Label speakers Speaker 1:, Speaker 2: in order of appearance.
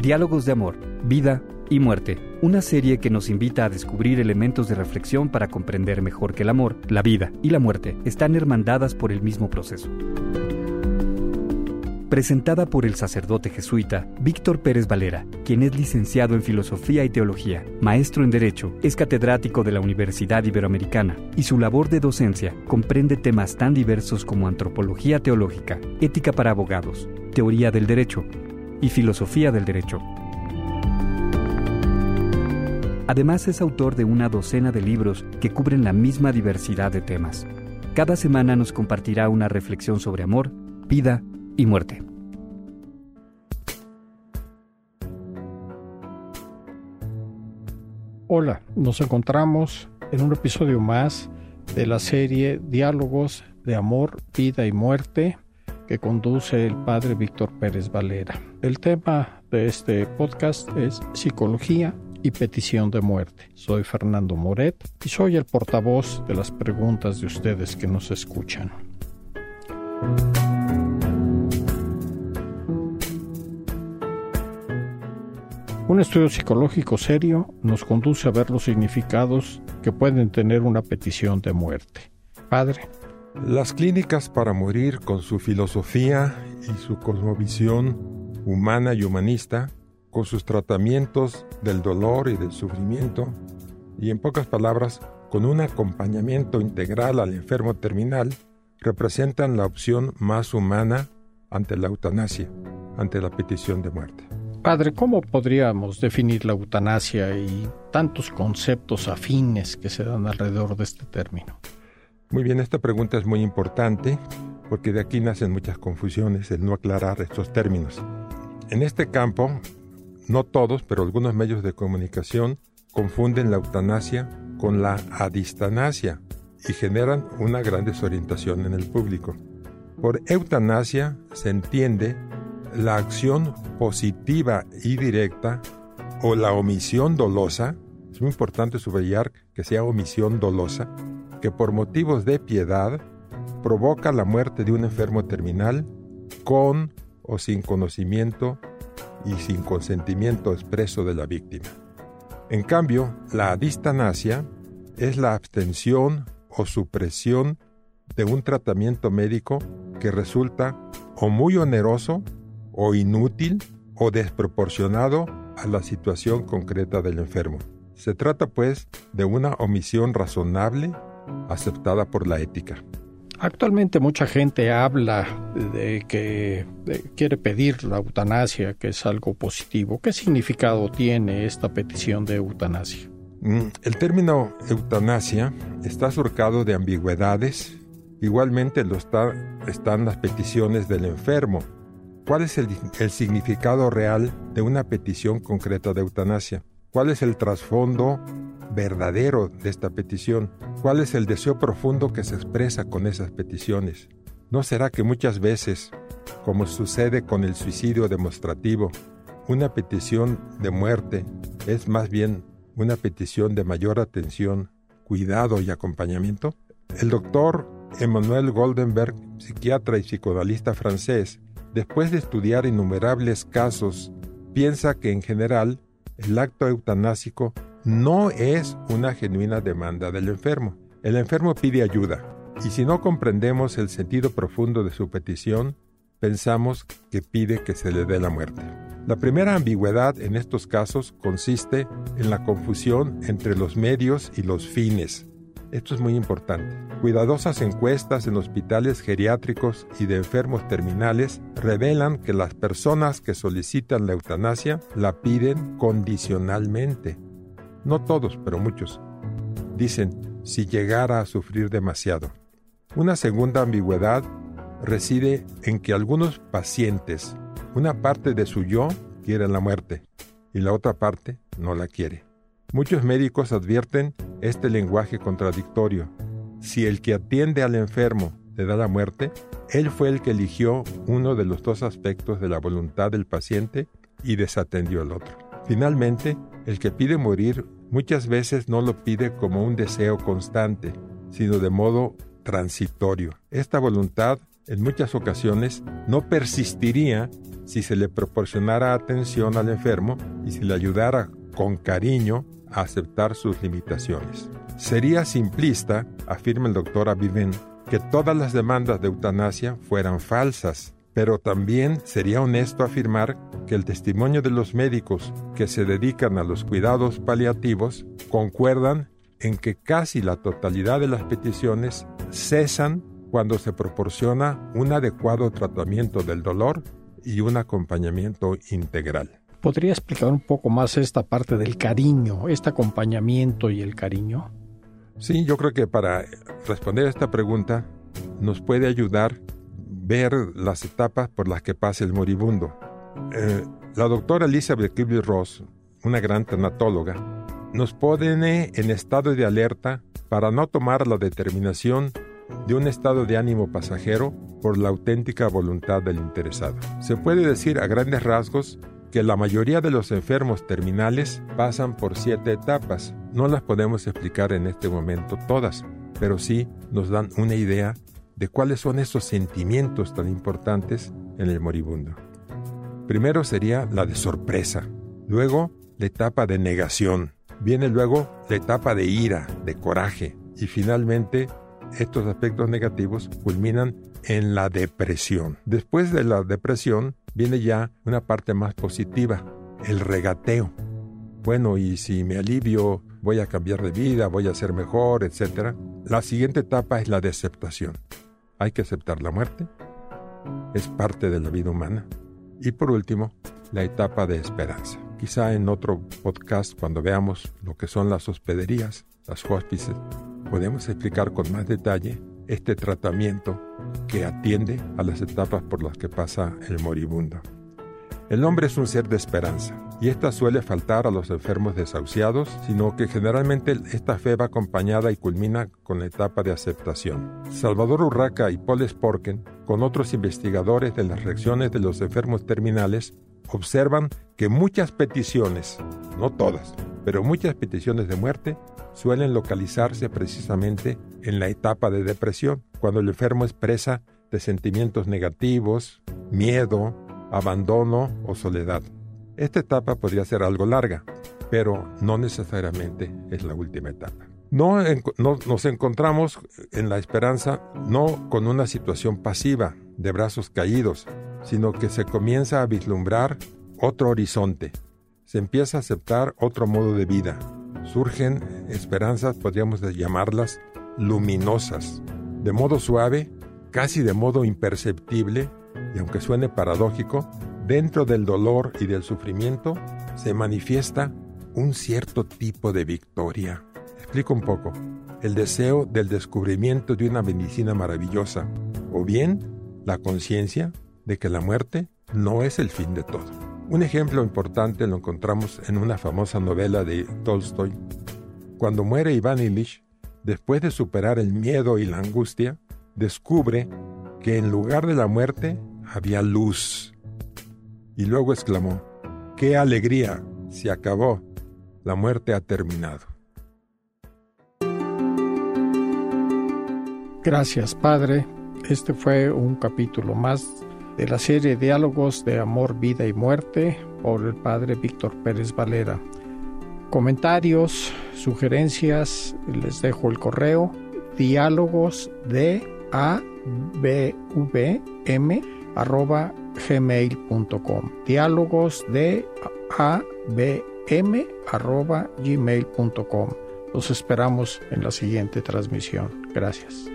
Speaker 1: Diálogos de Amor, Vida y Muerte, una serie que nos invita a descubrir elementos de reflexión para comprender mejor que el amor, la vida y la muerte están hermandadas por el mismo proceso. Presentada por el sacerdote jesuita Víctor Pérez Valera, quien es licenciado en Filosofía y Teología, maestro en Derecho, es catedrático de la Universidad Iberoamericana y su labor de docencia comprende temas tan diversos como antropología teológica, ética para abogados, teoría del derecho, y Filosofía del Derecho. Además es autor de una docena de libros que cubren la misma diversidad de temas. Cada semana nos compartirá una reflexión sobre amor, vida y muerte.
Speaker 2: Hola, nos encontramos en un episodio más de la serie Diálogos de Amor, Vida y Muerte que conduce el padre Víctor Pérez Valera. El tema de este podcast es psicología y petición de muerte. Soy Fernando Moret y soy el portavoz de las preguntas de ustedes que nos escuchan. Un estudio psicológico serio nos conduce a ver los significados que pueden tener una petición de muerte. Padre,
Speaker 3: las clínicas para morir con su filosofía y su cosmovisión humana y humanista, con sus tratamientos del dolor y del sufrimiento, y en pocas palabras, con un acompañamiento integral al enfermo terminal, representan la opción más humana ante la eutanasia, ante la petición de muerte.
Speaker 2: Padre, ¿cómo podríamos definir la eutanasia y tantos conceptos afines que se dan alrededor de este término?
Speaker 3: Muy bien, esta pregunta es muy importante porque de aquí nacen muchas confusiones el no aclarar estos términos. En este campo, no todos, pero algunos medios de comunicación confunden la eutanasia con la adistanasia y generan una gran desorientación en el público. Por eutanasia se entiende la acción positiva y directa o la omisión dolosa, es muy importante subrayar que sea omisión dolosa, que por motivos de piedad provoca la muerte de un enfermo terminal con o sin conocimiento y sin consentimiento expreso de la víctima. En cambio, la adistanasia es la abstención o supresión de un tratamiento médico que resulta o muy oneroso o inútil o desproporcionado a la situación concreta del enfermo. Se trata pues de una omisión razonable aceptada por la ética.
Speaker 2: Actualmente mucha gente habla de que quiere pedir la eutanasia, que es algo positivo. ¿Qué significado tiene esta petición de eutanasia?
Speaker 3: Mm, el término eutanasia está surcado de ambigüedades. Igualmente lo está, están las peticiones del enfermo. ¿Cuál es el significado real de una petición concreta de eutanasia? ¿Cuál es el trasfondo verdadero de esta petición? ¿Cuál es el deseo profundo que se expresa con esas peticiones? ¿No será que muchas veces, como sucede con el suicidio demostrativo, una petición de muerte es más bien una petición de mayor atención, cuidado y acompañamiento? El doctor Emmanuel Goldenberg, psiquiatra y psicoanalista francés, después de estudiar innumerables casos, piensa que en general el acto eutanásico no es una genuina demanda del enfermo. El enfermo pide ayuda, y si no comprendemos el sentido profundo de su petición, pensamos que pide que se le dé la muerte. La primera ambigüedad en estos casos consiste en la confusión entre los medios y los fines. Esto es muy importante. Cuidadosas encuestas en hospitales geriátricos y de enfermos terminales revelan que las personas que solicitan la eutanasia la piden condicionalmente no todos, pero muchos. Dicen, si llegara a sufrir demasiado. Una segunda ambigüedad reside en que algunos pacientes, una parte de su yo quiere la muerte y la otra parte no la quiere. Muchos médicos advierten este lenguaje contradictorio. Si el que atiende al enfermo le da la muerte, él fue el que eligió uno de los dos aspectos de la voluntad del paciente y desatendió el otro. Finalmente, el que pide morir muchas veces no lo pide como un deseo constante, sino de modo transitorio. Esta voluntad en muchas ocasiones no persistiría si se le proporcionara atención al enfermo y si le ayudara con cariño a aceptar sus limitaciones. Sería simplista, afirma el doctor Aviven, que todas las demandas de eutanasia fueran falsas, pero también sería honesto afirmar que el testimonio de los médicos que se dedican a los cuidados paliativos concuerdan en que casi la totalidad de las peticiones cesan cuando se proporciona un adecuado tratamiento del dolor y un acompañamiento integral.
Speaker 2: ¿Podría explicar un poco más esta parte del cariño, este acompañamiento y el cariño?
Speaker 3: Sí, yo creo que para responder a esta pregunta nos puede ayudar ver las etapas por las que pasa el moribundo. Eh, la doctora Elizabeth Kubler-Ross, una gran tanatóloga, nos pone en estado de alerta para no tomar la determinación de un estado de ánimo pasajero por la auténtica voluntad del interesado. Se puede decir a grandes rasgos que la mayoría de los enfermos terminales pasan por siete etapas. No las podemos explicar en este momento todas, pero sí nos dan una idea de cuáles son esos sentimientos tan importantes en el moribundo. Primero sería la de sorpresa, luego la etapa de negación, viene luego la etapa de ira, de coraje y finalmente estos aspectos negativos culminan en la depresión. Después de la depresión viene ya una parte más positiva, el regateo. Bueno, y si me alivio, voy a cambiar de vida, voy a ser mejor, etc. La siguiente etapa es la de aceptación. Hay que aceptar la muerte. Es parte de la vida humana. Y por último, la etapa de esperanza. Quizá en otro podcast, cuando veamos lo que son las hospederías, las hospices, podemos explicar con más detalle este tratamiento que atiende a las etapas por las que pasa el moribundo. El hombre es un ser de esperanza, y esta suele faltar a los enfermos desahuciados, sino que generalmente esta fe va acompañada y culmina con la etapa de aceptación. Salvador Urraca y Paul Sporken, con otros investigadores de las reacciones de los enfermos terminales, observan que muchas peticiones, no todas, pero muchas peticiones de muerte suelen localizarse precisamente en la etapa de depresión, cuando el enfermo expresa de sentimientos negativos, miedo, abandono o soledad. Esta etapa podría ser algo larga, pero no necesariamente es la última etapa. No, nos encontramos en la esperanza no con una situación pasiva, de brazos caídos, sino que se comienza a vislumbrar otro horizonte, se empieza a aceptar otro modo de vida, surgen esperanzas, podríamos llamarlas luminosas, de modo suave, casi de modo imperceptible, y aunque suene paradójico, dentro del dolor y del sufrimiento se manifiesta un cierto tipo de victoria. Explico un poco. El deseo del descubrimiento de una medicina maravillosa, o bien la conciencia de que la muerte no es el fin de todo. Un ejemplo importante lo encontramos en una famosa novela de Tolstoy. Cuando muere Iván Ilich, después de superar el miedo y la angustia, descubre que en lugar de la muerte había luz. Y luego exclamó, ¡qué alegría! Se acabó. La muerte ha terminado.
Speaker 2: Gracias, Padre. Este fue un capítulo más de la serie Diálogos de Amor, Vida y Muerte por el Padre Víctor Pérez Valera. Comentarios, sugerencias, les dejo el correo diálogos de a b v m arroba gmail.com diálogos de a b m arroba gmail.com los esperamos en la siguiente transmisión. Gracias